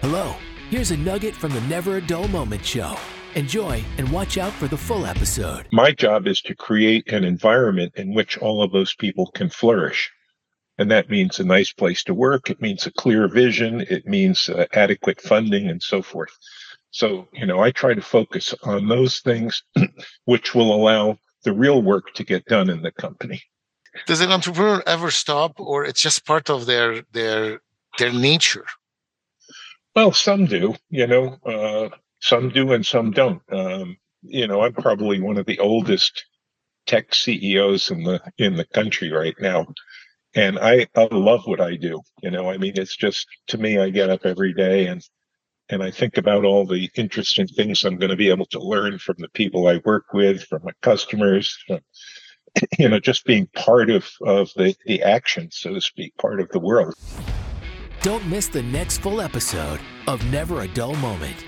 Hello, here's a nugget from the Never a Dull Moment show. Enjoy and watch out for the full episode. My job is to create an environment in which all of those people can flourish. And that means a nice place to work. It means a clear vision. It means uh, adequate funding and so forth. So, you know, I try to focus on those things which will allow the real work to get done in the company. Does an entrepreneur ever stop or it's just part of their their their nature? Well, some do, you know, uh, some do and some don't. Um, you know, I'm probably one of the oldest tech CEOs in the in the country right now. And I, I love what I do. You know, I mean, it's just to me, I get up every day and and I think about all the interesting things I'm going to be able to learn from the people I work with, from my customers, from, you know, just being part of of the the action, so to speak, part of the world. Don't miss the next full episode of Never a Dull Moment.